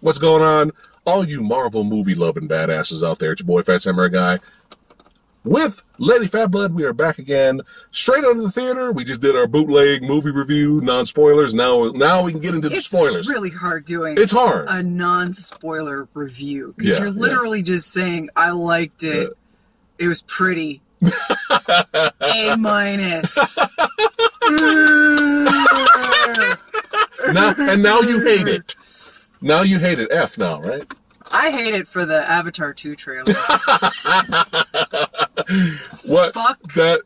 What's going on? All you Marvel movie loving badasses out there, it's your boy Phat Samurai Guy. With Lady Phatblood, we are back again, straight out of the theater. We just did our bootleg movie review, non spoilers. Now, now we can get into the It's spoilers. really hard doing It's hard. a non-spoiler review because Yeah, you're yeah. literally just saying, "I liked it. It was pretty." A minus. now, and now you hate it. Now you hate it. F now, right? I hate it for the Avatar 2 trailer. What? Fuck. that.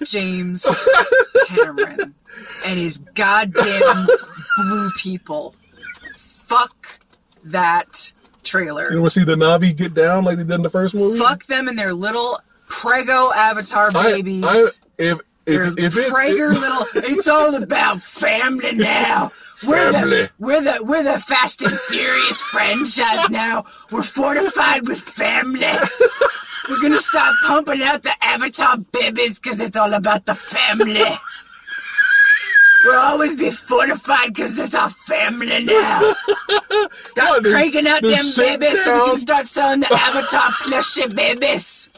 James Cameron and his goddamn blue people. Fuck that trailer. You want to see the Na'vi get down like they did in the first movie? Fuck them and their little prego avatar babies. I, if Their if if it, Prager it- little. It's all about family now. We're Family. the we're the we're the Fast and Furious franchise now. We're fortified with family. We're gonna start pumping out the Avatar babies because it's all about the family. We'll always be fortified because it's our family now. Start What, cranking out them babies so we down? can start selling the Avatar plushie babies.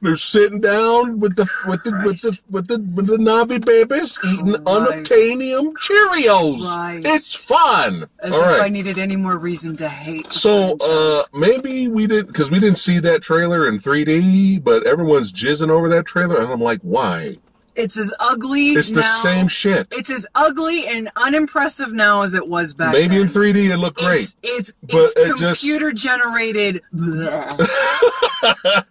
They're sitting down with the with the with the with the with the Na'vi babies eating Christ. unobtainium Cheerios. Christ. It's fun. As All if I needed any more reason to hate. So uh maybe we didn't because we didn't see that trailer in 3D, but everyone's jizzing over that trailer, and I'm like, why? It's as ugly. It's the now- same shit. It's as ugly and unimpressive now as it was back Maybe then. in 3D it looked great. It's it's, but it's it just- computer generated.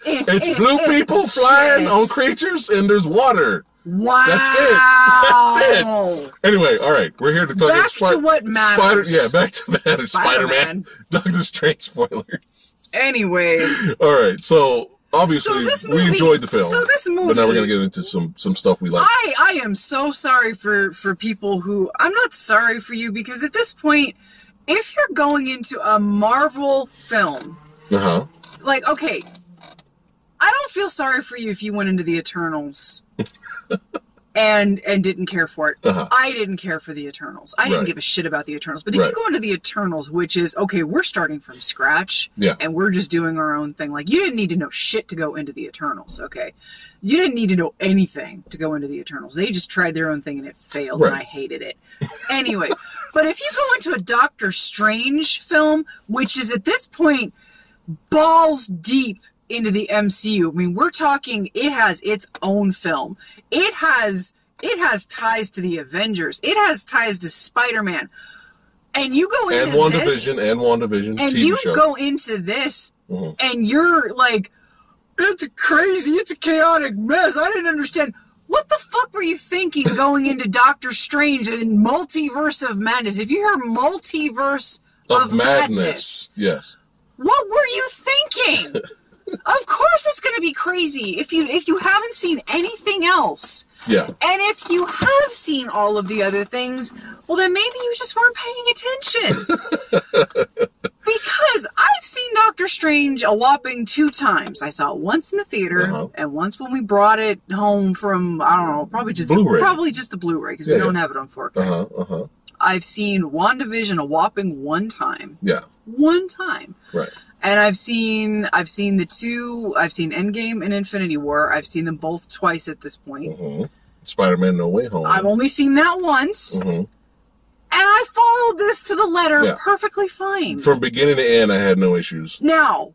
It's blue people flying on creatures, and there's water. Wow. That's it. That's it. Anyway, all right, we're here to talk Back Spi- to what matters. Spider, yeah, back to matters. Spider Man, Spider-Man. Doctor Strange spoilers. Anyway, All right, so obviously So this we enjoyed the film. so this movie, but now we're gonna get into some some stuff we like. I I am so sorry for for people who I'm not sorry for you because at this point, if you're going into a Marvel film, Uh huh. like okay, I don't feel sorry for you if you went into the Eternals. And and didn't care for it. Uh-huh. I didn't care for the Eternals. I didn't Right. give a shit about the Eternals. But if Right. you go into the Eternals, which is okay, we're starting from scratch, Yeah. and we're just doing our own thing. Like you didn't need to know shit to go into the Eternals. Okay, you didn't need to know anything to go into the Eternals. They just tried their own thing and it failed, and I hated it. anyway, but if you go into a Doctor Strange film, which is at this point balls deep into the MCU. I mean, we're talking it has its own film. It has it has ties to the Avengers. It has ties to Spider-Man. And you go And into this WandaVision and WandaVision and TV you show. go into this Mhm. and you're like it's crazy, it's a chaotic mess. I didn't understand what the fuck were you thinking going into Doctor Strange and multiverse of madness? If you hear multiverse of, of madness. madness Yes. what were you thinking? of course it's going to be crazy if you if you haven't seen anything else. Yeah. And if you have seen all of the other things, well then maybe you just weren't paying attention. because I've seen Doctor Strange a whopping two times. I saw it once in the theater Uh-huh. and once when we brought it home from I don't know, probably just Blu-ray. probably just the Blu-ray because Yeah, we don't yeah. have it on 4K. Uh huh. Uh huh. I've seen WandaVision a whopping one time. Yeah. One time. Right. And I've seen I've seen the two I've seen Endgame and Infinity War. I've seen them both twice at this point. hmm Spider-Man: No Way Home. I've only seen that once. hmm And I followed this to the letter Yeah. perfectly fine. From beginning to end, I had no issues. now,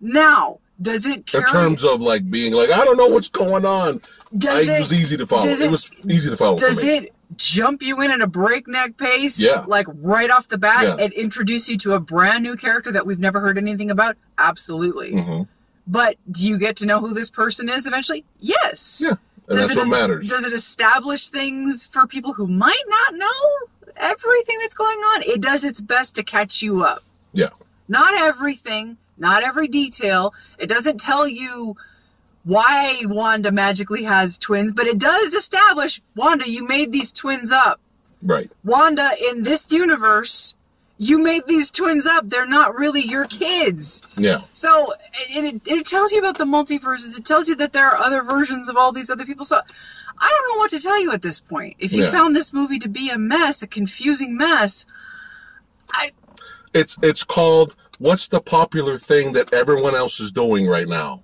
now, does it In terms of like being like, I don't know what's going on. does I, it it was easy to follow. It, it- was easy to follow. does it jump you in at a breakneck pace? Yeah. Like right off the bat Yeah. and introduce you to a brand new character that we've never heard anything about? Absolutely. Mhm. But do you get to know who this person is eventually? Yes. Yeah. And that's it, what matters. Does it establish things for people who might not know everything that's going on? It does its best to catch you up. Yeah. Not everything, not every detail. It doesn't tell you why Wanda magically has twins, but it does establish Wanda, you made these twins up. Right. Wanda, in this universe, you made these twins up. They're not really your kids. Yeah. So and it, it tells you about the multiverses. It tells you that there are other versions of all these other people. So I don't know what to tell you at this point. If you Yeah. found this movie to be a mess, a confusing mess, I It's it's called what's the popular thing that everyone else is doing right now?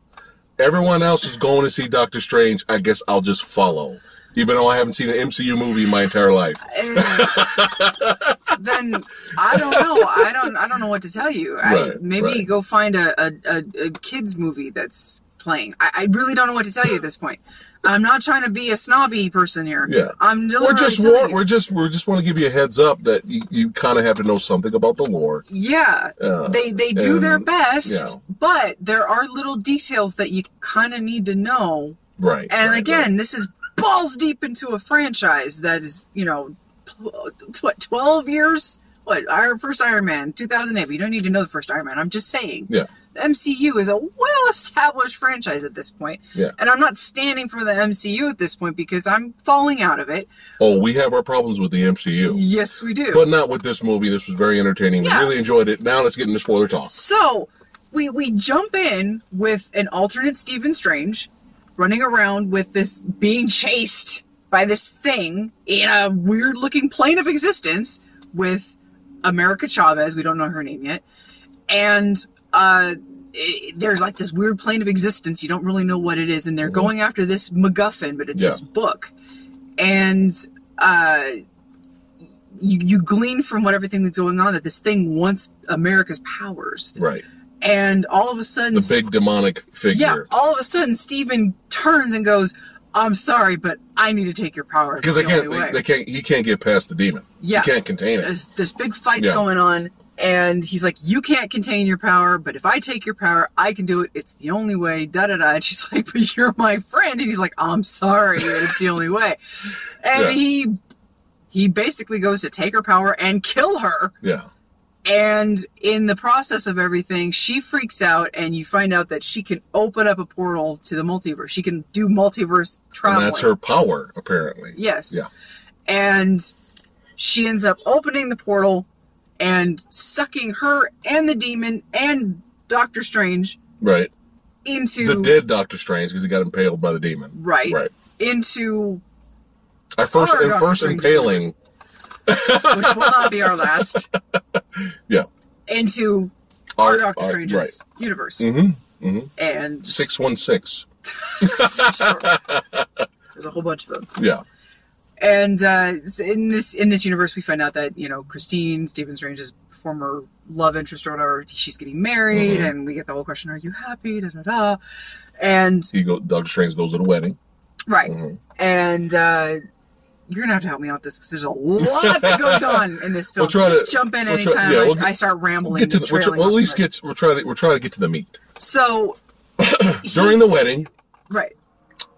Everyone else is going to see Doctor Strange. I guess I'll just follow, even though I haven't seen an MCU movie in my entire life. Eh. then I don't know. I don't. I don't know what to tell you. I, maybe right. go find a, a, a, a kids movie that's playing. I, I really don't know what to tell you at this point. I'm not trying to be a snobby person here. Yeah. I'm We're just war- we're just we're just want to give you a heads up that you, you kind of have to know something about the lore. Yeah, Uh, they they do their best, yeah. but there are little details that you kind of need to know. Right. And right, again, right. this is balls deep into a franchise that is, you know, what twelve years? What our first Iron Man, two thousand eight. But you don't need to know the first Iron Man. I'm just saying. Yeah. MCU is a well-established franchise at this point, Yeah. and I'm not standing for the MCU at this point because I'm falling out of it. Oh, we have our problems with the MCU, Yes, we do. but not with this movie. This was very entertaining. Yeah. We really enjoyed it. Now let's get into spoiler talk. So we we jump in with an alternate Stephen Strange running around with this being chased by this thing in a weird looking plane of existence with America Chavez, we don't know her name yet. And uh there's like this weird plane of existence. You don't really know what it is, and they're going after this MacGuffin, but it's Yeah. this book. And uh you, you glean from what everything that's going on that this thing wants America's powers Right. and all of a sudden, The big demonic figure. yeah, all of a sudden, Stephen turns and goes, "I'm sorry, but I need to take your power." Because they can't, they, they can't, he can't get past the demon. Yeah. he can't contain it. There's, this big fight's Yeah. going on, and he's like, "You can't contain your power, but if I take your power, I can do it. It's the only way." Da da da. And she's like, "But you're my friend," and he's like, "I'm sorry, but it's the only way." And Yeah. he he basically goes to take her power and kill her. Yeah, And in the process of everything, she freaks out, and you find out that she can open up a portal to the multiverse. She can do multiverse travel. that's her power apparently. Yes. Yeah. And she ends up opening the portal and sucking her and the demon and Doctor Strange Right. into The dead Doctor Strange because he got impaled by the demon. right, Right. into Our first, Our first Strange impaling. which will not be our last Yeah. into our, Doctor Strange's universe. Mm-hmm. And Six one six. There's a whole bunch of them. Yeah. And uh, in this in this universe, we find out that you know Christine, Stephen Strange's former love interest or whatever, she's getting married, Mhm. and we get the whole question: Are you happy? Da da da. And He go. Doctor Strange goes to the wedding. right, Mhm. and uh, you're gonna have to help me out this because there's a lot that goes on in this film. We'll try so just to- jump in we'll try- anytime yeah, I, we'll get- I start rambling. Get to the, we'll, try, well, at least get. We're trying to. We're trying to get to the meat so during the wedding. right.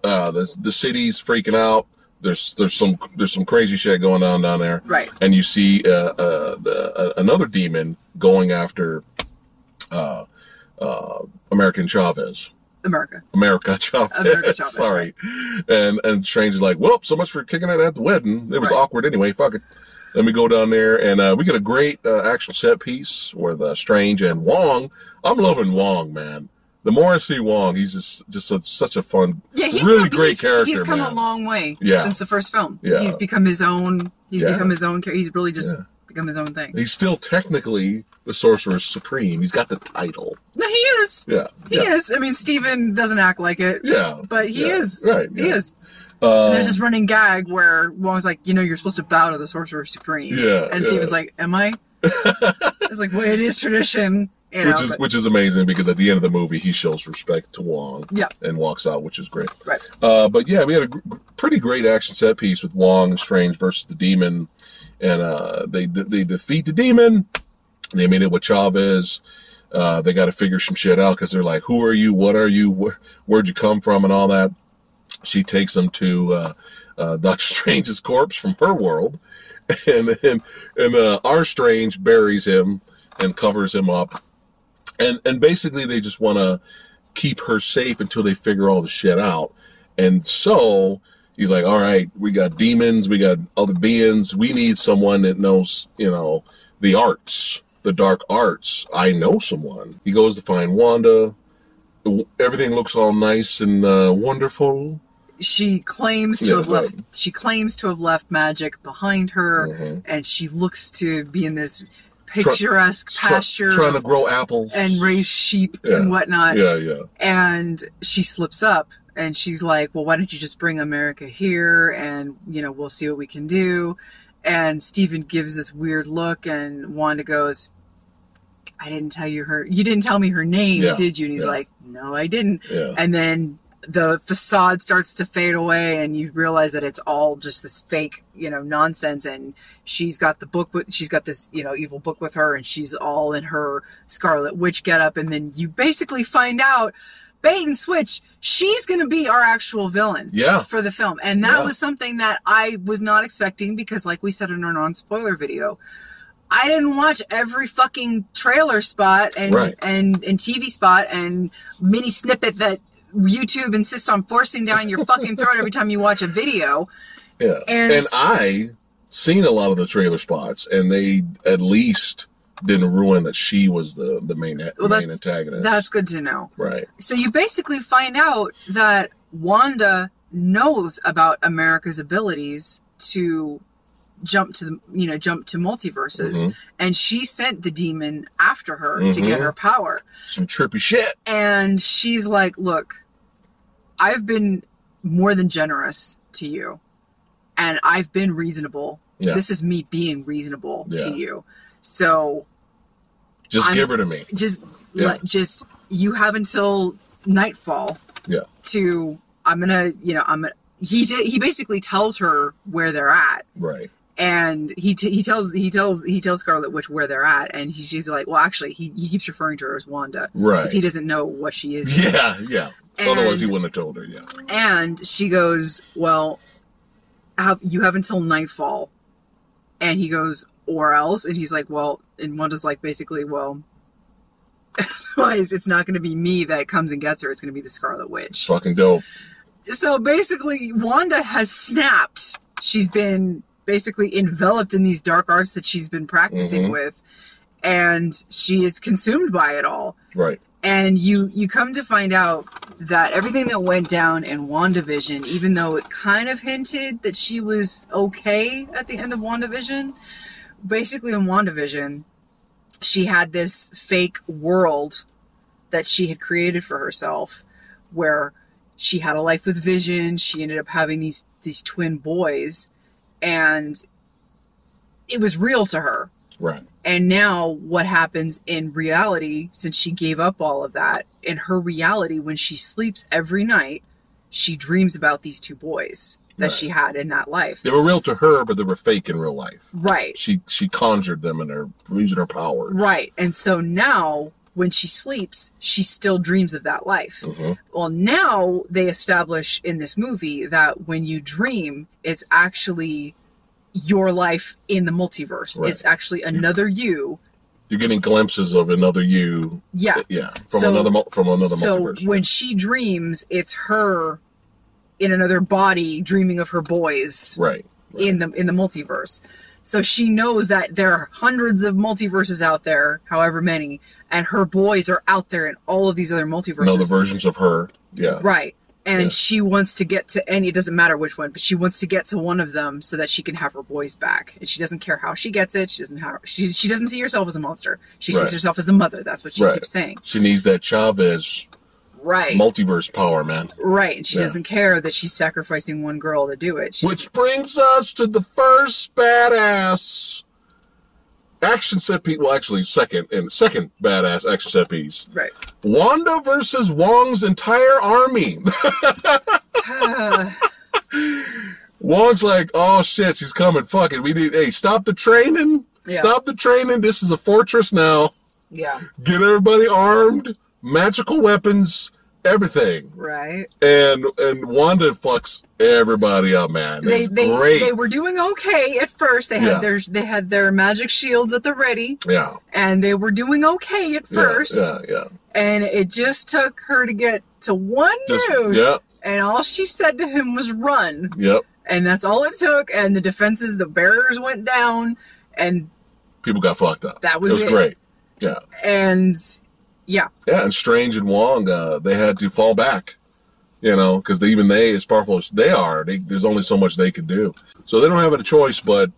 Uh, the the city's freaking out. There's there's some there's some crazy shit going on down there. Right. And you see uh, uh, the, uh, another demon going after uh, uh, American Chavez. America. America Chavez. America Chavez, Sorry. And and Strange is like, well, so much for kicking it at the wedding. It was Right. awkward anyway. Fuck it. Then we go down there and uh, we get a great uh, actual set piece with uh, Strange and Wong. I'm loving Wong, man. The more I see Wong, he's just just a, such a fun, Yeah, he's really come- great he's, character, He's come man. a long way Yeah. since the first film. Yeah. He's become his own. He's Yeah. become his own. He's really just Yeah. become his own thing. He's still technically the Sorcerer Supreme. He's got the title. No, he is. Yeah. He is. I mean, Stephen doesn't act like it. Yeah. But he is. Right. He is. And there's this running gag where Wong's like, you know, you're supposed to bow to the Sorcerer Supreme. Yeah, And. Stephen's like, am I? it's like, well, it is tradition. You know, which is but- which is amazing because at the end of the movie he shows respect to Wong Yeah. and walks out, which is great. Right. Uh, but yeah, we had a gr- pretty great action set piece with Wong and Strange versus the demon, and uh, they they defeat the demon. They made it with Chavez. Uh, they got to figure some shit out because they're like, "Who are you? What are you? Where, where'd you come from?" and all that. She takes them to uh, uh, Doctor Strange's corpse from her world, and and and uh, our Strange buries him and covers him up, and and basically they just want to keep her safe until they figure all the shit out. And so he's like, "All right, we got demons, we got other beings. We need someone that knows, you know, the arts, the dark arts. I know someone." He goes to find Wanda. Everything looks all nice and uh, wonderful. she claims to Yeah, have left right. she claims to have left magic behind her Mhm. and she looks to be in this picturesque Try- pasture trying to grow apples and raise sheep Yeah. and whatnot. Yeah, yeah. And she slips up and she's like, Well, why don't you just bring America here and, you know, we'll see what we can do. And Stephen gives this weird look and Wanda goes, I didn't tell you her, you didn't tell me her name, Yeah, did you? And he's yeah. like, No, I didn't. Yeah. And then the facade starts to fade away and you realize that it's all just this fake, you know, nonsense. And she's got the book with, she's got this, you know, evil book with her and she's all in her Scarlet Witch getup. And then you basically find out bait and switch, she's going to be our actual villain Yeah. for the film. And that Yeah. was something that I was not expecting because like we said in our non-spoiler video, I didn't watch every fucking trailer spot and Right. and and TV spot and mini snippet that YouTube insists on forcing down your fucking throat every time you watch a video. Yeah. And- And, I seen a lot of the trailer spots, and they at least didn't ruin that she was the the main Well, main that's antagonist. that's good to know. right. So you basically find out that Wanda knows about America's abilities to jump to the you know jump to multiverses Mhm. and she sent the demon after her to get Mhm. her power Some trippy shit. and she's like look i've been more than generous to you and i've been reasonable Yeah. this is me being reasonable Yeah. to you so Just I'm- give her to me. just Yeah. let just you have until nightfall Yeah. to i'm gonna you know i'm gonna he did he basically tells her where they're at Right. And he t- he tells he tells he tells Scarlet Witch where they're at, and he, she's like, well, actually, he, he keeps referring to her as Wanda Right. because he doesn't know what she is. Yeah. Yeah. Otherwise, he wouldn't have told her. Yeah. And she goes, well, have, you have until nightfall, and he goes, or else, and he's like, well, and Wanda's like, basically, well. Otherwise, it's not going to be me that comes and gets her. It's going to be the Scarlet It's Witch. fucking dope. so basically wanda has snapped she's been basically enveloped in these dark arts that she's been practicing Mhm. with and she is consumed by it all Right. and you you come to find out that everything that went down in WandaVision even though it kind of hinted that she was okay at the end of WandaVision basically in WandaVision she had this fake world that she had created for herself where she had a life with vision she ended up having these these twin boys and it was real to her Right. and now what happens in reality since she gave up all of that in her reality when she sleeps every night she dreams about these two boys that Right. she had in that life They were real to her, but they were fake in real life. right She she conjured them and they're using her powers. right and so now when she sleeps she still dreams of that life Mhm. Well, now they establish in this movie that when you dream, it's actually your life in the multiverse. Right. It's actually another you. You're getting glimpses of another you. Yeah. Yeah. From So- another from another So multiverse. when she dreams, it's her in another body dreaming of her boys right. right. in the in the multiverse. So she knows that there are hundreds of multiverses out there, however many, and her boys are out there in all of these other multiverses. Another versions of her. Yeah. Right. And Yeah. she wants to get to any, it doesn't matter which one, but she wants to get to one of them so that she can have her boys back. And she doesn't care how she gets it. She doesn't have, she, she doesn't see herself as a monster. She Right. sees herself as a mother. That's what she Right. keeps saying. She needs that Chavez Right. multiverse power, man. right. And she Yeah. doesn't care that she's sacrificing one girl to do it. She, Which brings us to the first badass action set piece. Well, actually, second and second badass action set piece. right. Wanda versus Wong's entire army. Wong's like, oh shit, she's coming. Fuck it. We need, hey, stop the training. Yeah. Stop the training. This is a fortress now. yeah. Get everybody armed, magical weapons, everything. Right. And and Wanda fucks everybody up, man. They, It's they, great. they were doing okay at first. They had Yeah. their, they had their magic shields at the ready yeah. and they were doing okay at yeah, first. Yeah, yeah. And it just took her to get to one Just dude. yeah, and all she said to him was run yep. and that's all it took and the defenses the barriers went down and People got fucked up. That was it was it. great. Yeah. and yeah Yeah, and Strange and Wong, uh, they had to fall back, you know, because even they, as powerful as they are, they, there's only so much they can do. So they don't have a choice but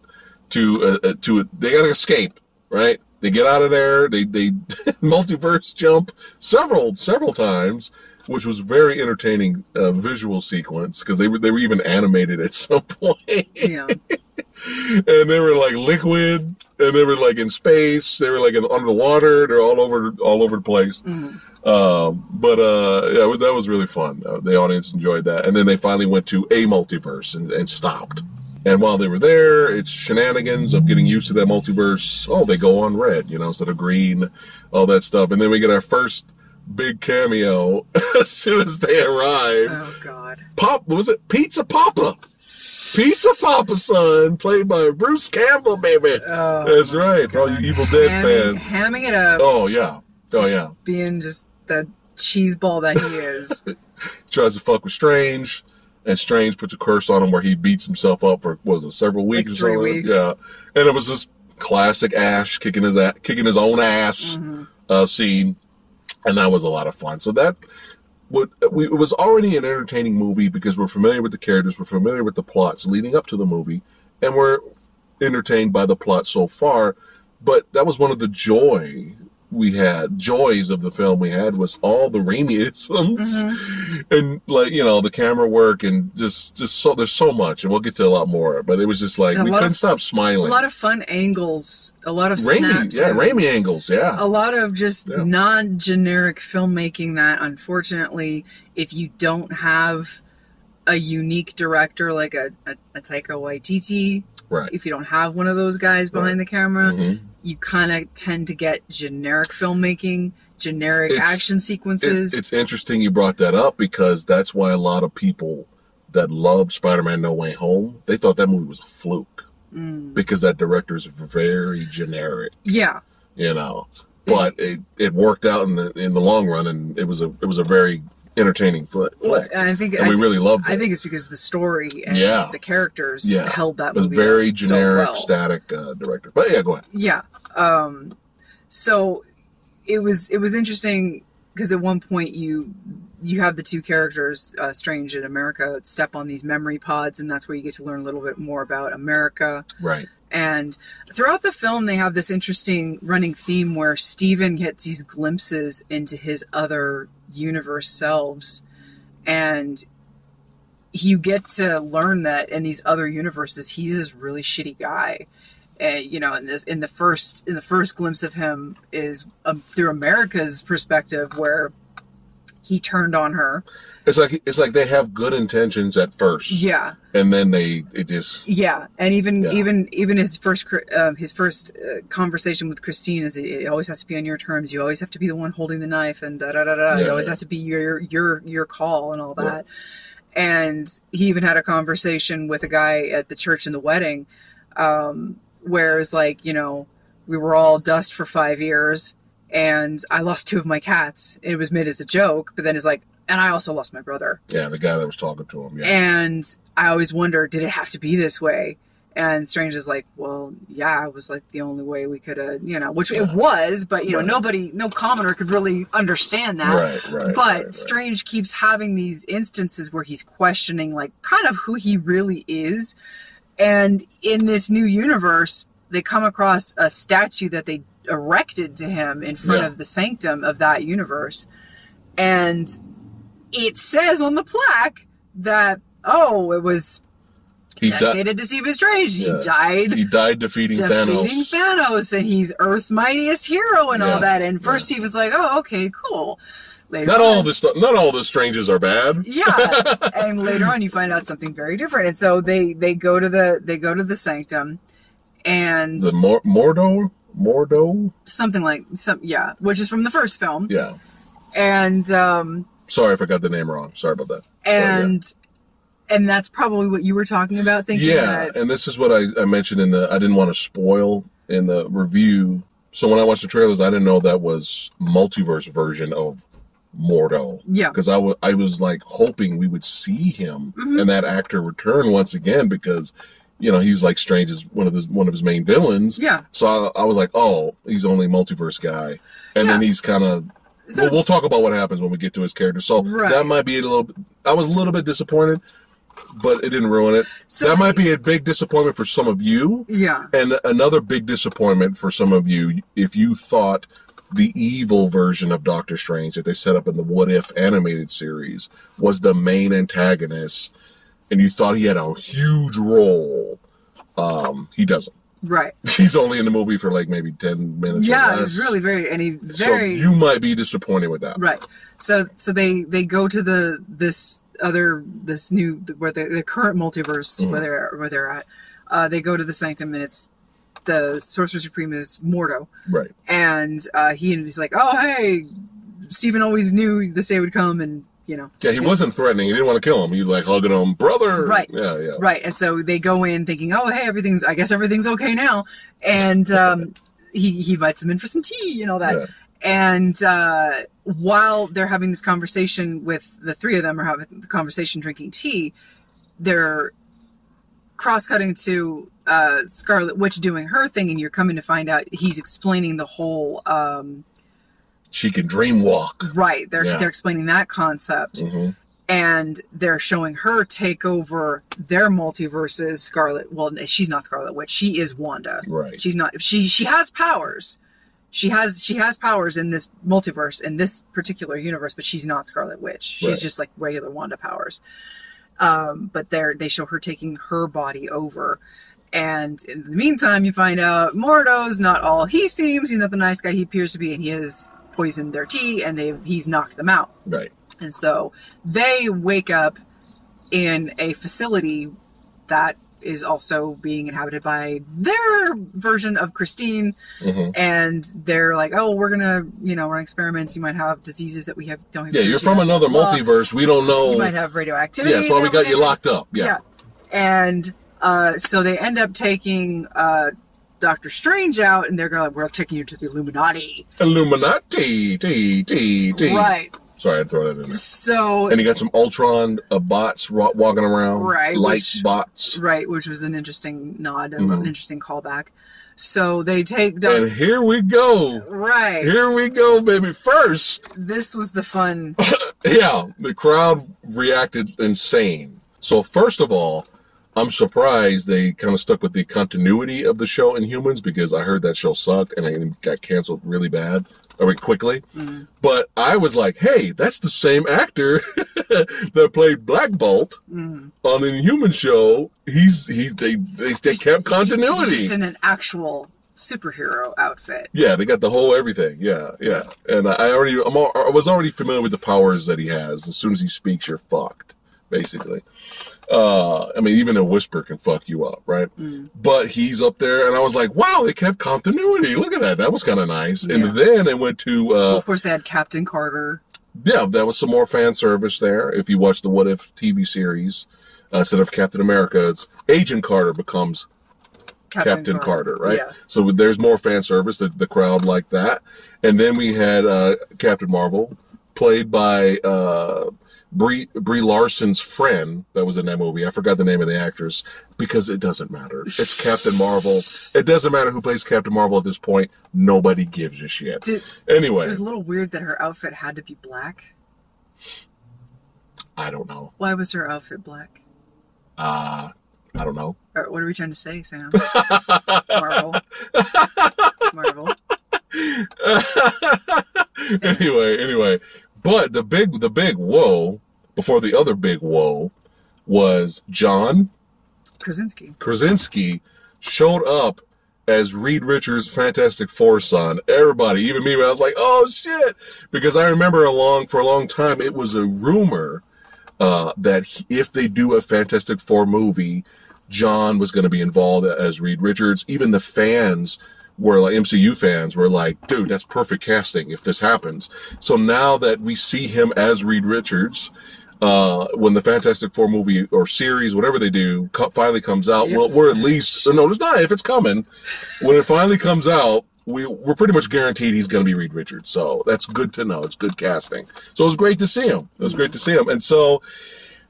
to uh, uh, to they gotta escape, right? they get out of there. They they multiverse jump several several times, which was very entertaining uh, visual sequence because they were they were even animated at some point, Yeah. And they were like liquid, and they were like in space. They were like in, under the water. They're all over all over the place. Um, but uh, yeah, it was- that was really fun. Uh, the audience enjoyed that, and then they finally went to a multiverse and, and stopped. And while they were there, it's shenanigans of getting used to that multiverse. Oh, they go on red, you know, instead of green, all that stuff. And then we get our first big cameo as soon as they arrive. Oh God. Pop, what was it? Pizza Papa. Pizza Papa, son, played by Bruce Campbell, baby. Oh, That's right, for all you Evil Dead Hamming, fans. hamming it up, Oh yeah, oh yeah. being just the cheese ball that he is. Tries to fuck with Strange, and Strange puts a curse on him where he beats himself up for what was it, several weeks or three something. weeks. Yeah, and it was this classic Ash kicking his a- kicking his own ass Mm-hmm. uh, scene, and that was a lot of fun. So that. What, we, it was already an entertaining movie because we're familiar with the characters, we're familiar with the plots leading up to the movie, and we're entertained by the plot so far. But that was one of the joy we had, joys of the film we had was all the Raimiisms Mm-hmm. and like you know the camera work and just just so there's so much, and we'll get to a lot more. But it was just like A we couldn't of- stop smiling a lot of fun angles, a lot of Raimi, yeah, Raimi angles, yeah. A lot of just Yeah. non-generic filmmaking that, unfortunately, if you don't have a unique director like a, a, a Taika Waititi, Right. if you don't have one of those guys behind Right. the camera, Mhm. You kind of tend to get generic filmmaking, generic It's- action It- sequences. it's interesting you brought that up because that's why a lot of people that loved Spider-Man No Way Home they thought that movie was a fluke Mm. because that director is very generic, yeah, you know. But it, it worked out in the in the long run, and it was a it was a very entertaining flick. well, and I think and we really loved it. I think it's because the story and Yeah. the characters Yeah. held that it was movie very up so generic, well. static uh, director. But yeah, go ahead. Yeah. Um, so it was it was interesting because at one point you you have the two characters, uh, Strange and America, step on these memory pods, and that's where you get to learn a little bit more about America. Right. And throughout the film, they have this interesting running theme where Stephen gets these glimpses into his other universe selves. And you get to learn that in these other universes, he's this really shitty guy. And, you know, in the, in the first in the first glimpse of him is um, through America's perspective, where he turned on her. It's like it's like they have good intentions at first, Yeah, and then they it just Yeah, and even Yeah. even even his first cr- um, his first uh, conversation with Christine is it, it always has to be on your terms. You always have to be the one holding the knife, and da da da da. Yeah, it always yeah. has to be your your your call and all that. And he even had a conversation with a guy at the church in the wedding, um, where it's like you know we were all dust for five years, and I lost two of my cats. It was made as a joke, but then it's like, and I also lost my brother. yeah, the guy that was talking to him, yeah, And I always wonder, did it have to be this way? And Strange is like, well, yeah, it was like the only way we could have, you know, which it was, but you know, nobody, no commoner could really understand that. right, right. But right, right. Strange keeps having these instances where he's questioning, like, kind of who he really is. And in this new universe, they come across a statue that they erected to him in front Yeah. of the sanctum of that universe. And it says on the plaque that, oh, it was he died. dedicated to Stephen Strange. Yeah. He died He died defeating, defeating Thanos. Thanos. and he's Earth's mightiest hero and Yeah. all that. And first Yeah. he was like, oh, okay, cool. Later Not on- all the stuff. Not all the strangers are bad. yeah and later on you find out something very different and so they they go to the they go to the sanctum and The Mor- Mordo, Mordo. something like some yeah which is from the first film Yeah. and um Sorry if I got the name wrong. Sorry about that. and and that's probably what you were talking about thinking yeah, that and this is what I, I mentioned in the. I didn't want to spoil in the review. So when I watched the trailers, I didn't know that was multiverse version of Mordo. yeah because I wa- I was like hoping we would see him Mhm. and that actor return once again because you know he's like Strange is one of his one of his main villains. yeah So I, I was like, oh, he's only multiverse guy, and then he's kind of. So we'll, we'll talk about what happens when we get to his character. So Right. that might be a little. I was a little bit disappointed. but it didn't ruin it. So- that might be a big disappointment for some of you, Yeah. and another big disappointment for some of you if you thought the evil version of Doctor Strange that they set up in the What If animated series was the main antagonist, and you thought he had a huge role. Um, he doesn't. Right. He's only in the movie for like maybe ten minutes. or Yeah, it's really very and he So you might be disappointed with that. right. So so they they go to the this other this new where the, the current multiverse Mm-hmm. where they're where they're at. Uh, they go to the sanctum and it's the sorcerer supreme is Mordo Right. and uh, he he's like oh hey Stephen always knew this day would come and you know Yeah, he wasn't threatening. He didn't want to kill him. He's like hugging him, brother. Right. Yeah, yeah. Right. And so they go in thinking, oh, hey, everything's, I guess everything's okay now. And um, he, he invites them in for some tea and all that. Yeah. And uh, while they're having this conversation with the three of them are having the conversation drinking tea, they're cross cutting to uh, Scarlet Witch doing her thing. And you're coming to find out he's explaining the whole, um, She can dream walk. right. They're, Yeah. they're explaining that concept hmm and they're showing her take over their multiverses scarlet well she's not scarlet witch she is wanda Right. she's not she she has powers she has she has powers in this multiverse in this particular universe but she's not scarlet witch she's Right. just like regular wanda powers um but they're they show her taking her body over and in the meantime you find out mordo's not all he seems he's not the nice guy he appears to be and he has poisoned their tea and they've he's knocked them out Right. and so they wake up in a facility that is also being inhabited by their version of Christine. hmm And they're like, oh, we're going to, you know, run experiments. You might have diseases that we have don't have. Yeah, you're from another multiverse. We don't know. You might have radioactivity. yeah, that's why we got you locked up. Yeah. Yeah. And uh, so they end up taking uh, Doctor Strange out and they're going, we're taking you to the Illuminati. Illuminati. T, T, T. Right. Sorry, I'd throw that in there. So And he got some Ultron uh, bots ro- walking around. Right, Light which- bots. Right, which was an interesting nod, Mhm. an interesting callback. So they take Doc- And here we go. right. Here we go, baby. First, This was the fun. yeah, the crowd reacted insane. So first of all, I'm surprised they kind of stuck with the continuity of the show Inhumans because I heard that show sucked and it got canceled really bad, I mean quickly. Mm. But I was like, hey, that's the same actor that played Black Bolt mm. on the Inhuman show. He's he they they, they kept He's continuity. just in an actual superhero outfit. Yeah, they got the whole everything. Yeah, yeah. And I already, I'm, al- I was already familiar with the powers that he has. As soon as he speaks, you're fucked, basically. Uh, I mean, even a whisper can fuck you up, right? But he's up there, and I was like, wow, they kept continuity. Look at that. That was kind of nice. Yeah. And then it went to, Well, uh, of course, they had Captain Carter. yeah, that was some more fan service there. If you watch the What If TV series, uh, instead of Captain America, it's Agent Carter becomes Captain Carter, right? Yeah. So there's more fan service. The, the crowd liked that. And then we had uh, Captain Marvel, played by uh, Brie, Brie Larson's friend that was in that movie. I forgot the name of the actress because it doesn't matter. It's Captain Marvel. It doesn't matter who plays Captain Marvel at this point. Nobody gives a shit. Did- anyway, It was a little weird that her outfit had to be black. I don't know. Why was her outfit black? Uh, I don't know. What are we trying to say, Sam? Marvel. Marvel. anyway, anyway, but the big, the big whoa before the other big whoa was John Krasinski. Krasinski showed up as Reed Richards' Fantastic Four son. Everybody, even me, I was like, "Oh shit!" Because I remember a long for a long time it was a rumor uh, that he- if they do a Fantastic Four movie, John was going to be involved as Reed Richards. Even the fans were like MCU fans were like, "Dude, that's perfect casting if this happens." So now that we see him as Reed Richards. Uh, when the Fantastic Four movie or series, whatever they do, co- finally comes out, well, we're at least no, it's not. If it's coming, when it finally comes out, we we're pretty much guaranteed he's going to be Reed Richards. So that's good to know. It's good casting. So it was great to see him. It was great to see him. And so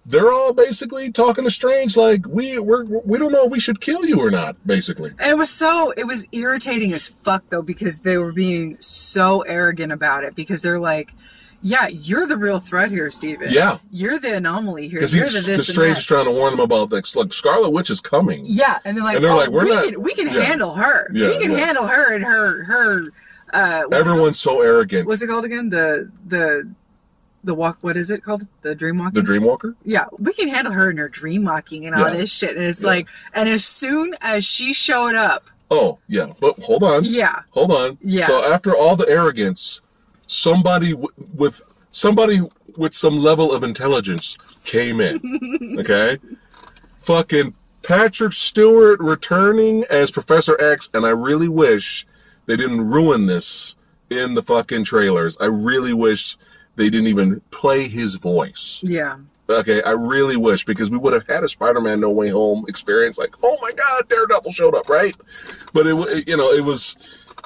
they're all basically talking to Strange like we we're, we don't know if we should kill you or not. Basically, And it was so it was irritating as fuck though because they were being so arrogant about it because they're like yeah, you're the real threat here, Stephen. Yeah. You're the anomaly here. Because he's the the this and Strange that. trying to warn them about like, like Scarlet Witch is coming. Yeah, and they're like, And they're oh, like, we're we not- can we can yeah. handle her. Yeah, we can yeah. handle her and her her. Uh, Everyone's so arrogant. What's it called again? The the the walk. What is it called? The dream walking. the dream walker yeah, we can handle her and her dream walking and all Yeah. this shit. And it's Yeah. like, and as soon as she showed up, Oh, yeah. But hold on. yeah, Hold on. Yeah. So after all the arrogance, somebody w- with somebody with some level of intelligence came in. okay? Fucking Patrick Stewart returning as Professor X, and I really wish they didn't ruin this in the fucking trailers. I really wish they didn't even play his voice. yeah, Okay, I really wish because we would have had a Spider-Man No Way Home experience. Like, oh my God, Daredevil showed up, right? But it, you know, it was,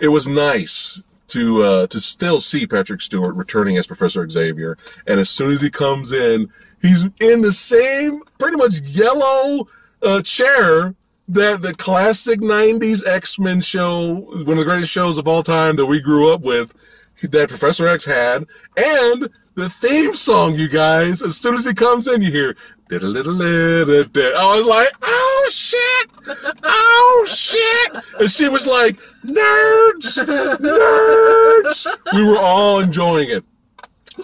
it was nice to uh, to still see Patrick Stewart returning as Professor Xavier. And as soon as he comes in, he's in the same pretty much yellow uh, chair that the classic '90s X-Men show, one of the greatest shows of all time that we grew up with, that Professor X had, and the theme song, you guys. As soon as he comes in, you hear. I was like, oh shit! Oh shit! And she was like, nerds! Nerds! We were all enjoying it.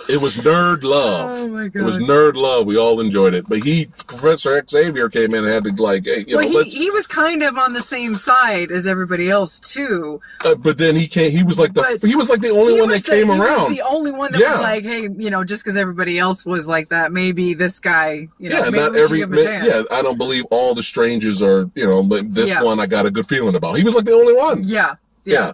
It was nerd love. Oh my It was nerd love. We all enjoyed it. But he, Professor Xavier, came in and had to like, hey, you well, know, he, he was kind of on the same side as everybody else too. uh, but then he came. He was like the. But he was like the only one that the- came he around. Was the only one that Yeah. was like, hey, you know, just because everybody else was like that, maybe this guy, you know, yeah, maybe not we every. give him a ma- chance. Yeah, I don't believe all the strangers are. You know, but this Yeah. one I got a good feeling about. He was like the only one. yeah, Yeah. yeah,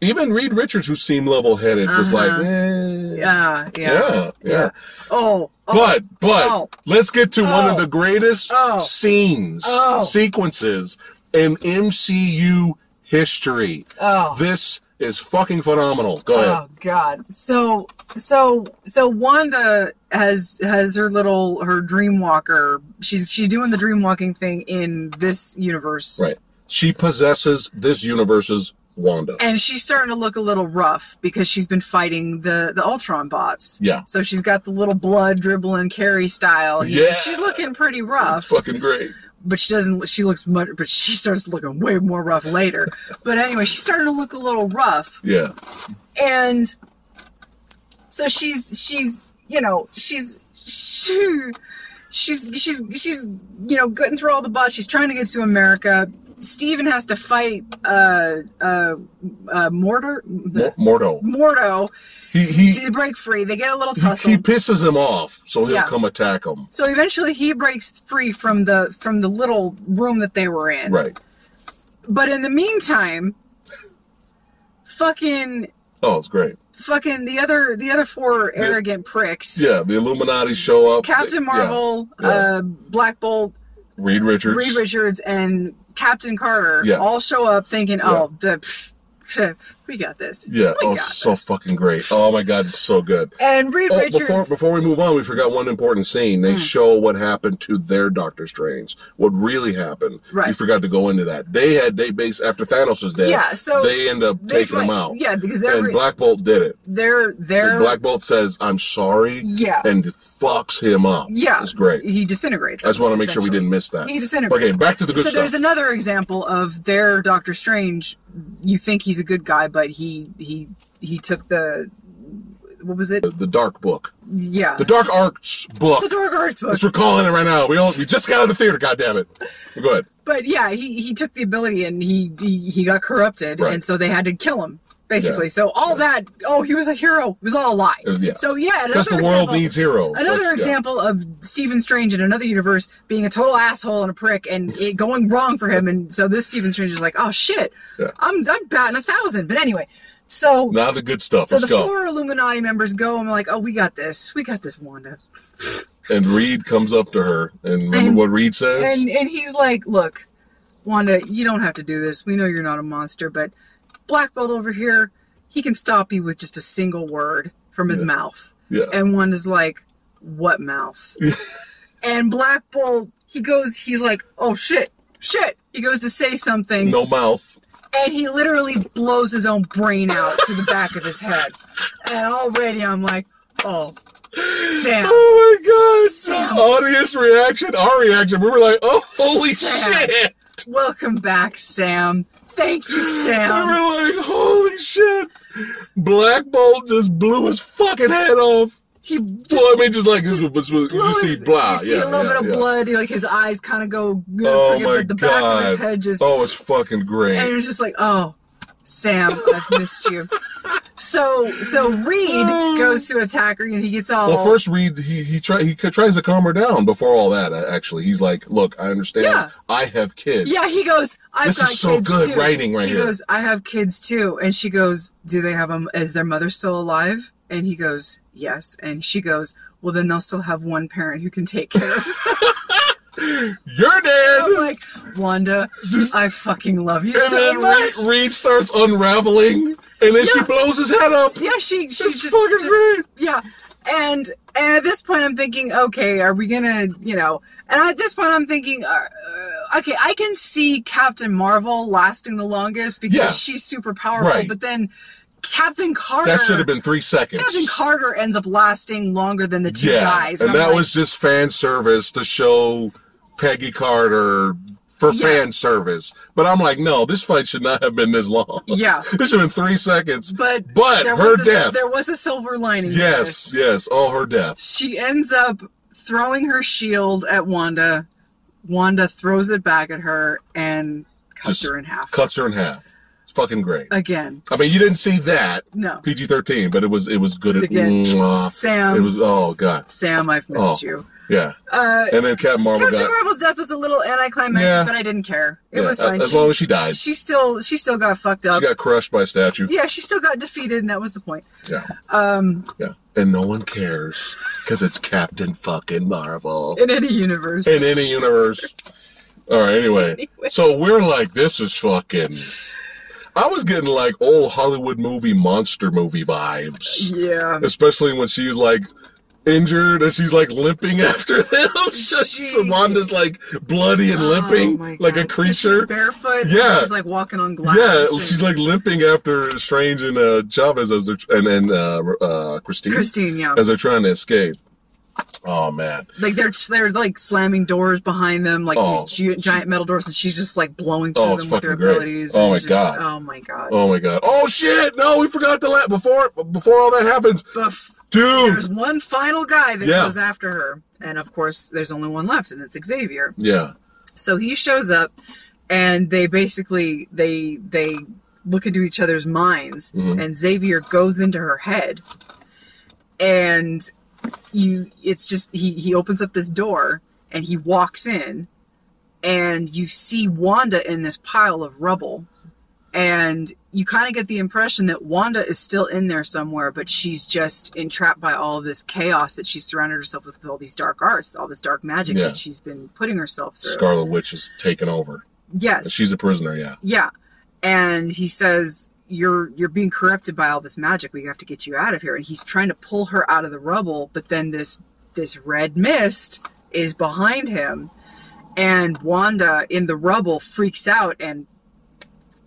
Even Reed Richards, who seemed level-headed, was like, Uh-huh. eh. yeah, yeah, Yeah, yeah. Oh, oh, But but Oh. let's get to one of Oh. the greatest Oh. scenes, Oh. sequences in MCU history. oh. This is fucking phenomenal. Go ahead. Oh God! So so so Wanda has has her little her dream walker. She's she's doing the dream walking thing in this universe, Right. She possesses this universe's Wanda. and she's starting to look a little rough because she's been fighting the the Ultron bots. Yeah. So she's got the little blood dribbling Carrie style. Yeah. She's looking pretty rough, Fucking great. but she doesn't. She looks much, but she starts looking way more rough later. But anyway, she's starting to look a little rough. Yeah. and so she's she's you know she's she, she's she's she's you know getting through all the bots she's trying to get to america Steven has to fight uh uh uh mortar Mor- Mordo. mordo He he to break free they get a little tussle he pisses him off, so he'll Yeah. come attack him. so eventually he breaks free from the from the little room that they were in Right. but in the meantime fucking Oh, it's great. fucking the other the other four arrogant pricks Yeah, the Illuminati show up. Captain Yeah. Marvel, Yeah. Uh, Black Bolt, Reed Richards. Reed Richards, and Captain Carter Yeah. all show up thinking, "Oh, the pff, pff, we got this." Yeah. we Oh, so this." fucking great. Oh my god, it's so good. And Reed Oh, Richards, before before we move on, we forgot one important scene. They hmm. show what happened to their Doctor Strange. What really happened. Right. We forgot to go into that. They had they base after Thanos was dead. Yeah, so they end up they taking him out. Yeah, because they're and Black Bolt did it. they're they're And Black Bolt says, "I'm sorry," yeah and fucks him up. yeah it's great. He disintegrates. I just want to make sure we didn't miss that. He disintegrates. Okay, back to the good so stuff. there's another example of their Doctor Strange. You think he's a good guy, but he he he took the what was it? the, the Dark Book, Yeah, the Dark Arts book. the Dark Arts book. We're calling it right now. We all, we just got out of the theater. God damn it. Go ahead. But yeah, he, he took the ability and he, he he got corrupted, Right. and so they had to kill him basically. Yeah. So all that, oh, he was a hero. It was all a lie. Was- yeah. So yeah, Because the world example- needs heroes. Another That's- yeah. example of Stephen Strange in another universe being a total asshole and a prick and it going wrong for him, and so this Stephen Strange is like, oh shit, Yeah. I'm I'm batting a thousand. But anyway, so Now the good stuff. so Let's the go. four Illuminati members go and like, oh, we got this, we got this, Wanda. And Reed comes up to her, and remember And- what Reed says? And and he's like, "Look, Wanda, you don't have to do this. We know you're not a monster, but Black Bolt over here, he can stop you with just a single word from his Yeah. mouth." yeah. And one is like, "What mouth?" and Black Bolt, he goes, he's like, "Oh shit, shit." He goes to say something, no mouth. and he literally blows his own brain out to the back of his head. And already I'm like, Oh, Sam. Oh my god! Sam. Audience reaction, our reaction. We were like, "Oh, holy Sam. shit!" Welcome back, Sam. Thank you, We Sam. were like, "Holy shit!" Black Bolt just blew his fucking head off. He Well, I mean, just like this was, you see blah, you see yeah, a little yeah, bit of yeah. blood. Like his eyes kind of go. You know, Oh forget, my the back of his God. head just. Oh, it's fucking great. And it was just like, oh, Sam, I've missed you. So, so Reed goes to attack her, and he gets all. Well, first Reed he he try he tries to calm her down before all that. uh, Actually, he's like, "Look, I understand. Yeah. I have kids. Yeah, he goes. I've This got is so kids good too. writing right he here. goes, I have kids too, and she goes, Do they have them? Is their mother still alive? And he goes, Yes. And she goes, Well, then they'll still have one parent who can take care of. them." You're dead." I'm like, Wanda, I fucking love you and so then much. Reed, Reed starts unraveling, and then she blows his head up. Yeah, she she just, fucking just great. yeah. And and at this point, I'm thinking, okay, are we gonna, you know? And at this point, I'm thinking, uh, uh, okay, I can see Captain Marvel lasting the longest because Yeah. she's super powerful. Right. But then Captain Carter, That should have been three seconds. Captain Carter ends up lasting longer than the two yeah, guys. and I'm that like, was just fan service to show Peggy Carter for Yeah. fan service. But I'm like, no, this fight should not have been this long. yeah. this should have been three seconds. But But her a, death. there was a silver lining. yes, yes, all her death. she ends up throwing her shield at Wanda. Wanda throws it back at her and cuts Just her in half. Cuts her in half. It's fucking great. Again. I mean, you didn't see that No. PG-13, but it was it was good. Again. Mwah. Sam. It was oh god, Sam, I've missed Oh. you. Yeah. Uh, And then Captain Marvel Captain got Marvel's death was a little anticlimactic, Yeah. but I didn't care. It yeah, was fine. as she, long as she died. she still she still got fucked up. She got crushed by a statue. yeah, she still got defeated, and that was the point. Yeah, Um, yeah. And no one cares because it's Captain fucking Marvel in any universe. in any universe. All right. Anyway, Anyway. so we're like, this is fucking. I was getting like old Hollywood movie monster movie vibes. yeah. especially when she's like injured and she's like limping after them. Just Wanda's like bloody and Oh limping my like a. 'Cause She's creature. barefoot. Yeah. She's like walking on glass. Yeah, and- she's like limping after Strange and uh, Chavez as they're and and uh, uh, Christine, Christine, yeah. as they're trying to escape. Oh man, Like they're they're like slamming doors behind them, like Oh, these gi- giant metal doors, and she's just like blowing through Oh, them with her abilities. Oh my just- God. Oh my god! oh my god, oh shit! No, we forgot to let before before all that happens, Bef- dude. there's one final guy that Yeah. goes after her, and of course, there's only one left, and it's Xavier. Yeah, So he shows up, and they basically they they look into each other's minds, Mhm. and Xavier goes into her head, and you it's just he he opens up this door and he walks in, and you see Wanda in this pile of rubble. And you kind of get the impression that Wanda is still in there somewhere, but she's just entrapped by all this chaos that she's surrounded herself with, with all these dark arts, all this dark magic Yeah. that she's been putting herself through. Scarlet Witch is taken over. Yes. She's a prisoner. Yeah, yeah. And he says, You're you're being corrupted by all this magic. We have to get you out of here. And he's trying to pull her out of the rubble, but then this this red mist is behind him. And Wanda in the rubble freaks out and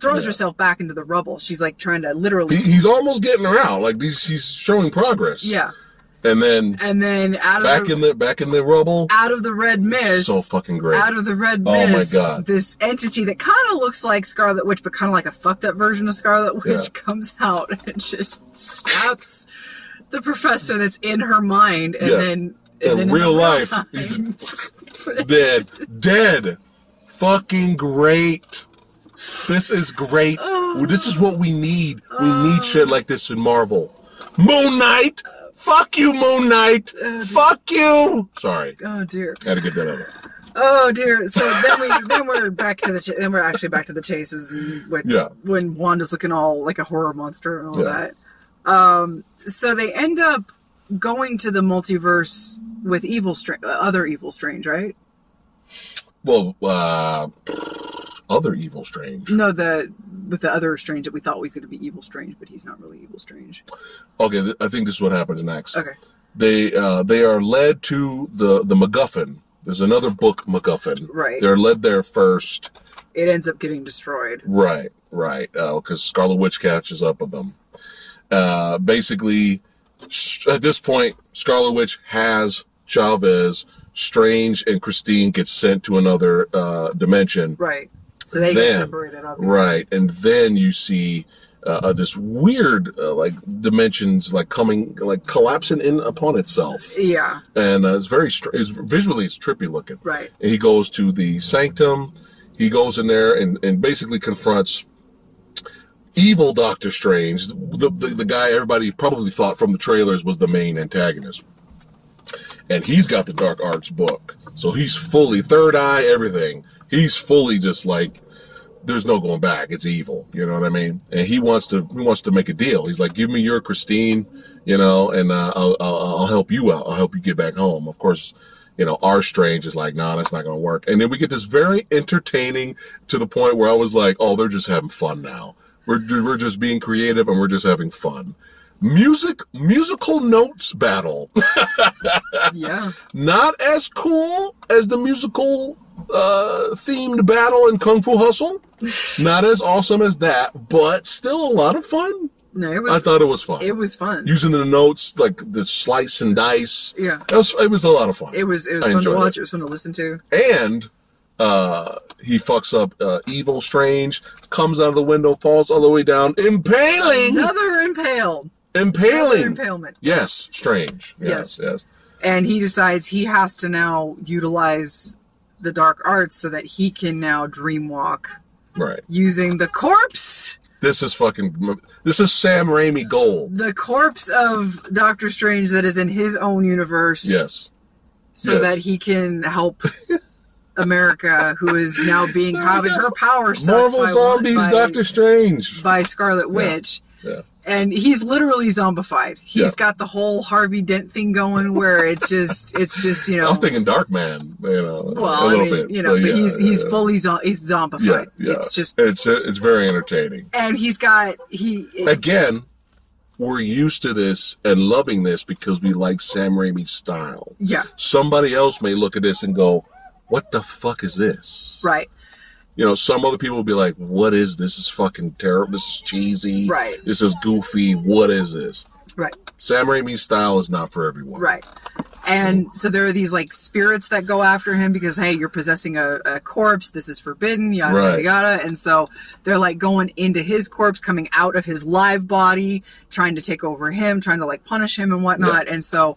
throws Yeah. herself back into the rubble. She's like trying to literally he, he's almost getting her out. Like he's he's showing progress. Yeah. and then And then out of back the, in the back in the rubble. out of the red mist So fucking great. out of the red Oh my God. this entity that kind of looks like Scarlet Witch, but kind of like a fucked up version of Scarlet Witch, Yeah. comes out and just stabs the professor that's in her mind, and Yeah. then In and then real life, dead, dead, fucking great. This is great. Oh. This is what we need. We need shit like this in Marvel. Moon Knight. Fuck you, Moon Knight. Uh, Fuck you. Sorry, oh dear, had to get that out. oh dear. So then we then we're back to the ch- then we're actually back to the chases and when Yeah. when Wanda's looking all like a horror monster and all Yeah. that. Um, so they end up going to the multiverse with evil strange, uh, other evil strange, right? Well, uh, other evil strange. No, the with the other strange that we thought was going to be evil strange, but he's not really evil strange. Okay, th- I think this is what happens next. Okay. They uh, they are led to the the MacGuffin. There's another book MacGuffin. Right. They're led there first. It ends up getting destroyed. Right, right. Because Scarlet Witch catches up with them. Uh, basically, At this point, Scarlet Witch has Chavez. Strange and Christine get sent to another uh, dimension. Right. So they Then- get separated, obviously. Right, and then you see uh, uh, this weird uh, like dimensions like coming like collapsing in upon itself, Yeah. and uh, it's very str- it's visually it's trippy looking. Right. And he goes to the sanctum. He goes in there and, and basically confronts evil Doctor Strange, the, the the guy everybody probably thought from the trailers was the main antagonist. And he's got the dark arts book, so he's fully third eye everything. He's fully just like there's no going back. It's evil. You know what I mean? And he wants to he wants to make a deal. He's like, give me your Christine, you know, and uh, I'll, I'll I'll help you out. I'll help you get back home. Of course, you know, our Strange is like, nah, that's not going to work. And then we get this very entertaining to the point where I was like, oh, they're just having fun now. We're we're just being creative and we're just having fun. Music musical notes battle. Yeah. Not as cool as the musical uh, themed battle in Kung Fu Hustle. Not as awesome as that, but still a lot of fun. No, was I thought it was fun. it was fun. Using the notes like the slice and dice. Yeah. It was, it was a lot of fun. It was it was I fun to watch. it. It. was fun to listen to. And uh, he fucks up uh, Evil Strange, comes out of the window, falls all the way down, impaling, Another impaled. Another impaling. impalement. Yes, Strange. Yes, yes. And he decides he has to now utilize the dark arts so that he can now dreamwalk Right. using the corpse This is fucking. This is Sam Raimi gold. the corpse of Doctor Strange that is in his own universe. Yes. So yes. that he can help America, who is now being having her power Marvel Zombies, by, Doctor Strange. by Scarlet Witch. Yeah. And he's literally zombified. He's Yeah. got the whole Harvey Dent thing going where it's just it's just, you know. I was thinking Darkman. You know, well, a I little mean, bit. you know, but yeah, he's he's yeah, fully zo- he's zombified. yeah. It's just it's uh, it's very entertaining. and he's got he Again, we're used to this and loving this because we like Sam Raimi's style. yeah, Somebody else may look at this and go, "What the fuck is this?" right. You know, some other people will be like, "What is this? This is fucking terrible. This is cheesy. Right. This is goofy. What is this?" Right. Sam Raimi's style is not for everyone. Right. And so there are these like spirits that go after him because hey, you're possessing a, a corpse. This is forbidden. Yada Right. yada yada. And so they're like going into his corpse, coming out of his live body, trying to take over him, trying to like punish him and whatnot. And so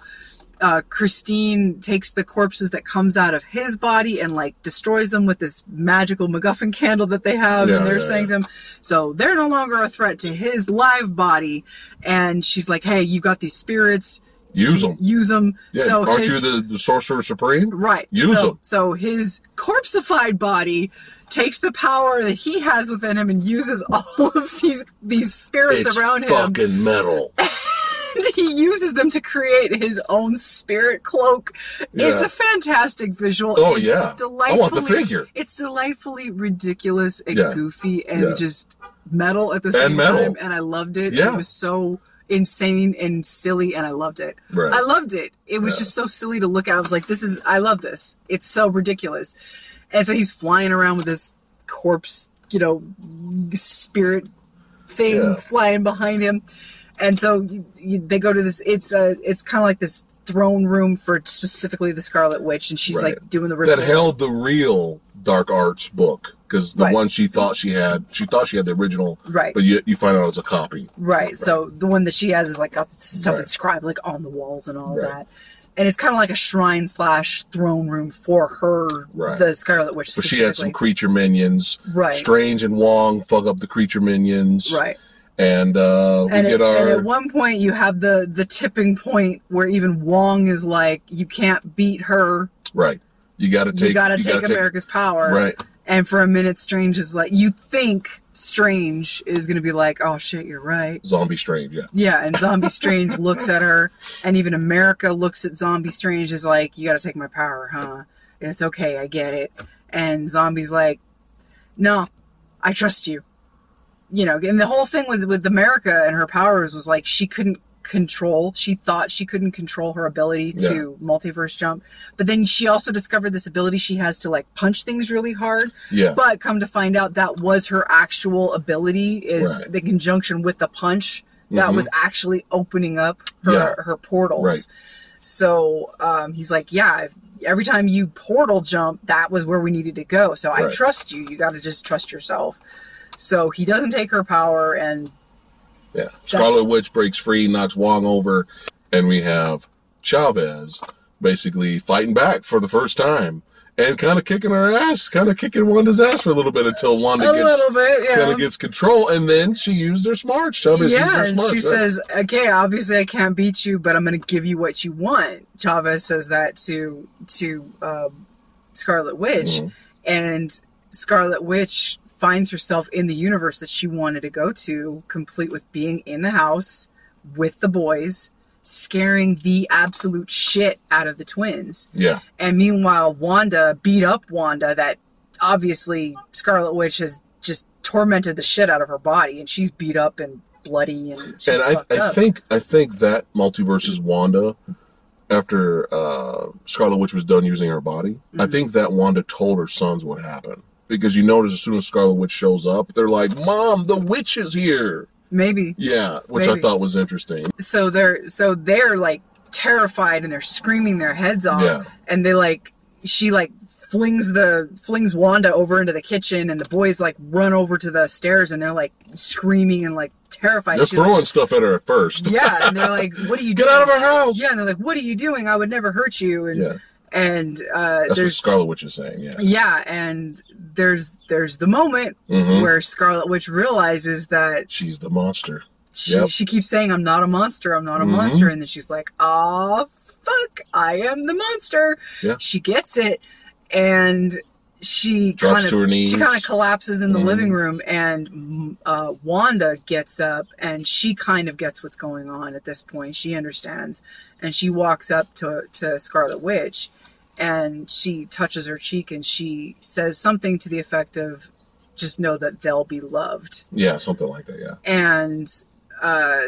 uh, Christine takes the corpses that comes out of his body and like destroys them with this magical MacGuffin candle that they have Yeah, in their yeah, yeah. sanctum. So they're no longer a threat to his live body. And she's like, "Hey, you got these spirits." Use them. use them. Yeah. so Aren't his, you the, the sorcerer supreme? right? Use so, 'em. So his corpseified body takes the power that he has within him and uses all of these these spirits It's around him. fucking metal. And he uses them to create his own spirit cloak. It's a fantastic visual. Oh, it's yeah. I delightfully, want the figure. It's delightfully ridiculous and Yeah. goofy and Yeah. just metal at the same metal. time. And I loved it. Yeah. It was so insane and silly, and I loved it. Right. I loved it. It was Yeah. just so silly to look at. I was like, this is, I love this. It's so ridiculous. And so he's flying around with this corpse, you know, spirit thing Yeah. flying behind him. And so you, you, they go to this, it's a, it's kind of like this throne room for specifically the Scarlet Witch, and she's Right. like doing the ritual. that held the real Dark Arts book because the Right. one she thought she had, she thought she had the original, Right. But you you find out it's a copy. Right. So the one that she has is like got the stuff Right. that's like on the walls and all Right. that. And it's kind of like a shrine slash throne room for her, Right. the Scarlet Witch. So she had some creature minions. Right. Strange and Wong fuck up the creature minions. Right. And uh, we And, get at, our and at one point, you have the the tipping point where even Wong is like, "You can't beat her. right. You got to take. you got to take America's power." Right. And for a minute, Strange is like, you think Strange is going to be like, "Oh shit, you're right." Zombie Strange. Yeah. Yeah, and Zombie Strange looks at her, and even America looks at Zombie Strange is like, "You got to take my power, huh?" And it's okay, I get it. And Zombie's like, "No, I trust you." You know, and the whole thing with with America and her powers was like she couldn't control. She thought she couldn't control her ability to multiverse jump, but then she also discovered this ability she has to like punch things really hard. Yeah. But come to find out, that was her actual ability is Right. the conjunction with the punch that was actually opening up her Mm-hmm. Yeah. her portals. Right. So um, he's like, yeah. Every time you portal jump, that was where we needed to go. So I trust you. You got to just trust yourself. So he doesn't take her power, and Yeah. Scarlet Witch breaks free, knocks Wong over, and we have Chavez basically fighting back for the first time and kind of kicking her ass, kind of kicking Wanda's ass for a little bit until Wanda a gets little bit, yeah. kind of gets control, and then she used her smarts. Chavez used yeah, her and smarts. she right? says, "Okay, obviously I can't beat you, but I'm going to give you what you want." Chavez says that to to um, Scarlet Witch, Mm-hmm. and Scarlet Witch finds herself in the universe that she wanted to go to, complete with being in the house with the boys, scaring the absolute shit out of the twins. "Yeah, And meanwhile, Wanda beat up Wanda. That obviously Scarlet Witch has just tormented the shit out of her body, and she's beat up and bloody and she's and I, I think I think that multiverse's Wanda, after uh, Scarlet Witch was done using her body, Mm-hmm. I think that Wanda told her sons what happened because you notice as soon as Scarlet Witch shows up, they're like, "Mom, the witch is here." maybe Yeah, which I thought was interesting. so. They're so they're like terrified and they're screaming their heads off, Yeah. and they like she like flings the flings Wanda over into the kitchen, and the boys like run over to the stairs, and they're like screaming and like terrified. They're She's like, throwing stuff at her at first. yeah, and they're like, "What are you doing? Get out of our house! Yeah, and they're like, "What are you doing? I would never hurt you." And Yeah. And uh, That's what Scarlet Witch is saying. Yeah. yeah, and there's there's the moment Mhm. where Scarlet Witch realizes that She's the monster. she, Yep. she keeps saying, "I'm not a monster. I'm not a Mhm. monster," and then she's like, "Ah, fuck! I am the monster." Yeah. She gets it, and she kind of she kind of collapses in the Mhm. living room, and mm, uh, Wanda gets up, and she kind of gets what's going on at this point. She understands, and she walks up to to Scarlet Witch, and she touches her cheek, and she says something to the effect of, "Just know that they'll be loved." Yeah, something like that. Yeah. And uh,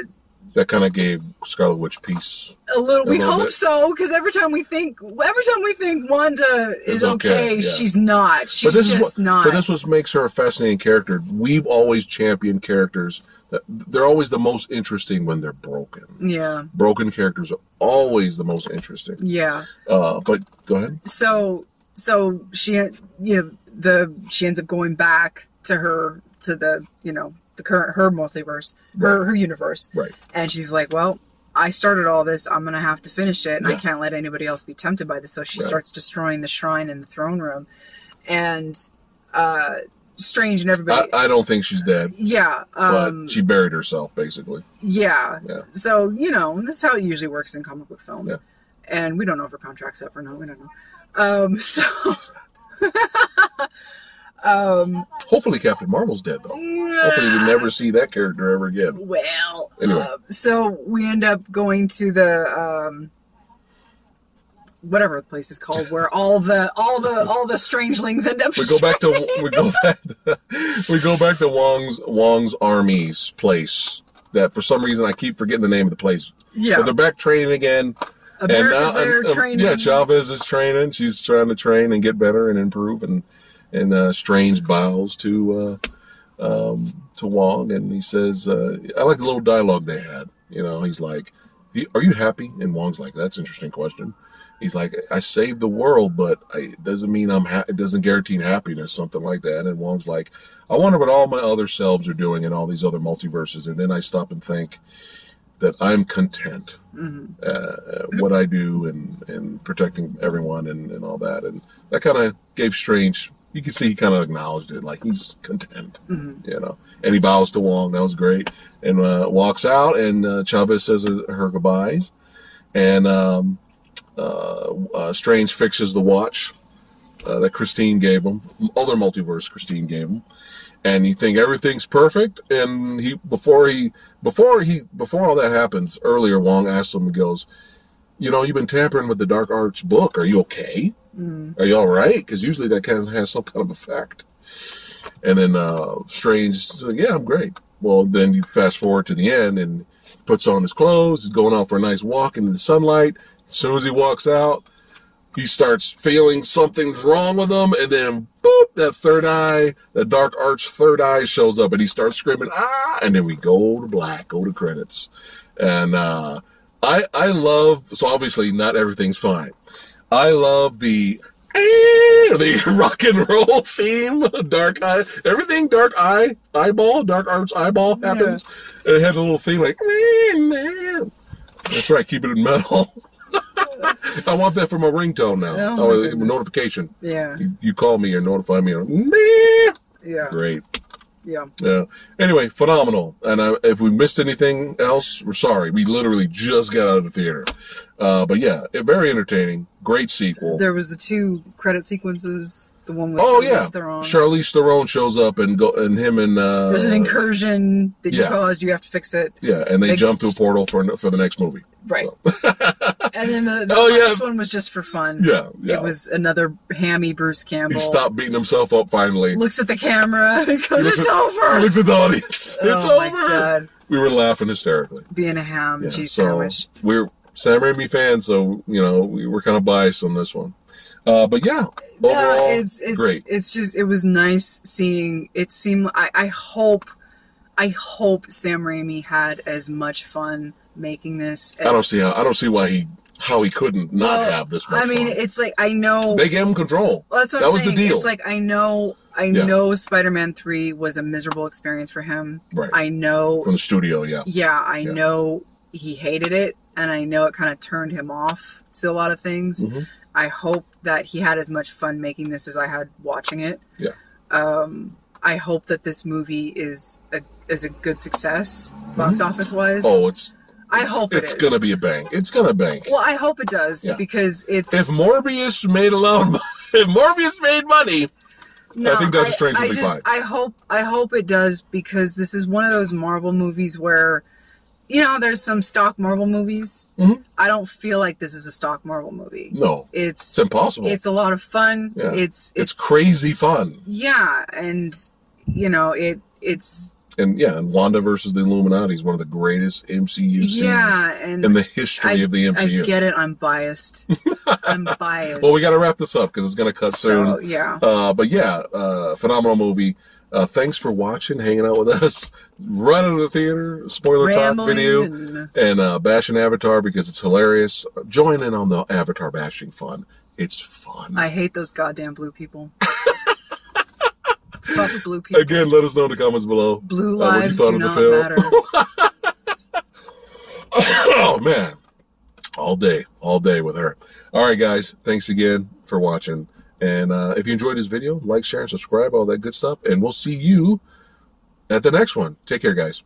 That kind of gave Scarlet Witch peace. A little. A we little hope bit. so, because every time we think, every time we think Wanda is okay, okay, yeah. she's not. She's but this just is what, not. But this what makes her a fascinating character. We've always championed characters they're always the most interesting when they're broken. yeah, Broken characters are always the most interesting. yeah. Uh, but go ahead. So, so she, you know, the she ends up going back to her to the, you know, the current her multiverse, her Right. her universe, Right. and she's like, well. I started all this. I'm gonna have to finish it, and I can't let anybody else be tempted by this. So she Right. starts destroying the shrine in the throne room, and uh, Strange and everybody. I, I don't think she's dead, yeah, but um, she buried herself basically. Yeah. Yeah. So, you know, this is how it usually works in comic book films. Yeah. And we don't know if her contract's up or not. We don't know. Um, so, um, Hopefully, Captain Marvel's dead though. Hopefully, we never see that character ever again. well, Anyway. uh, so we end up going to the, um, whatever the place is called where all the all the all the strangelings end up We go back to we go back to, we go back to Wong's Wong's army's place. That for some reason I keep forgetting the name of the place. yeah But they're back training again. America's there and, uh, training Yeah, Chavez is training. She's trying to train and get better and improve. And and uh, Strange bows to uh, um, to Wong, and he says, uh, "I like the little dialogue they had." You know, he's like, "Are you happy?" And Wong's like, "That's an interesting question." He's like, "I saved the world, but I, it doesn't mean I'm. Ha- it doesn't guarantee happiness, something like that." And Wong's like, "I wonder what all my other selves are doing in all these other multiverses." And then I stop and think that I'm content uh, what I do and, and protecting everyone and, and all that. And that kind of gave Strange, you can see he kind of acknowledged it, like he's content, you know. And he bows to Wong, that was great, and uh, walks out. And uh, Chavez says her goodbyes, and um, Strange fixes the watch uh, that Christine gave him, other multiverse Christine gave him. And you think everything's perfect, and he before he before he before all that happens earlier, Wong asks him, he goes, "You know, you've been tampering with the Dark Arts book. Are you okay? Are you all right? Because usually that kind of has some kind of effect." And then uh, Strange says, "Yeah, I'm great." Well, then you fast forward to the end, and puts on his clothes. He's going out for a nice walk into the sunlight. As soon as he walks out, he starts feeling something's wrong with him, and then boop, that third eye, that dark arts third eye shows up, and he starts screaming ah, and then we go to black, go to credits, and uh, I I love so obviously not everything's fine. I love the the rock and roll theme, dark eye, everything dark eye, eyeball, dark arts eyeball happens. And it had a little theme like. That's right, keep it in metal. I want that for my ringtone now. Oh, Oh, notification. Yeah. You, you call me or notify me. Or. Yeah. Great. Yeah. Yeah. Anyway, phenomenal. And uh, if we missed anything else, we're sorry. We literally just got out of the theater. Uh, but yeah, it, very entertaining. Great sequel. There was the two credit sequences. The one with oh Charlize yeah, Theron. Charlize Theron shows up and go and him and uh, There's an incursion that you yeah. caused. You have to fix it. Yeah, and they Big- jump through a portal for for the next movie. Right. So, And then the, the Oh, yeah. last one was just for fun. yeah, yeah. It was another hammy Bruce Campbell. he stopped beating himself up finally. Looks at the camera looks "It's at- over." Looks at the audience. it's oh my over. god, We were laughing hysterically. being a ham Yeah, cheese so sandwich. we're Sam Raimi fans, so you know we were kind of biased on this one. Uh, but yeah, overall, yeah, it's it's great. it's just it was nice seeing it seemed I, I hope I hope Sam Raimi had as much fun making this as I don't see how I don't see why he how he couldn't not Well, have this much I mean, fun. it's like I know They gave him control. Well, that's what that I'm was saying. the deal. It's like I know, I Yeah. know, Spider-Man Three was a miserable experience for him. Right. I know, From the studio, yeah. yeah, I Yeah. know he hated it, and I know it kind of turned him off to a lot of things. Mhm. I hope that he had as much fun making this as I had watching it. Yeah. Um, I hope that this movie is a is a good success box office wise. Oh, it's I it's- hope it it's is. gonna be a bank. It's gonna bank. Well, I hope it does Yeah. because it's If Morbius made a lot if Morbius made money, No, think Doctor Strange will I be just, fine. I hope I hope it does because this is one of those Marvel movies where, you know, there's some stock Marvel movies. Mhm. I don't feel like this is a stock Marvel movie. no, It's it's impossible. it's a lot of fun. Yeah. It's it's it's, crazy fun. yeah, and you know it it's And yeah, and Wanda versus the Illuminati is one of the greatest MCU scenes yeah, and in the history I, of the MCU. I get it. I'm biased. I'm biased. well, we got to wrap this up because it's going to cut so soon. yeah. Uh, but yeah, uh, phenomenal movie. Uh, thanks for watching, hanging out with us. Run into the theater, spoiler talk video, and and uh, bashing Avatar because it's hilarious. Join in on the Avatar bashing fun. It's fun. I hate those goddamn blue people. Fuck blue people. Again, let us know in the comments below. Blue uh, you lives thought do not film. matter. oh man, all day, all day with her. All right, guys, thanks again for watching. And uh, if you enjoyed this video, like, share, and subscribe, all that good stuff. And we'll see you at the next one. Take care, guys.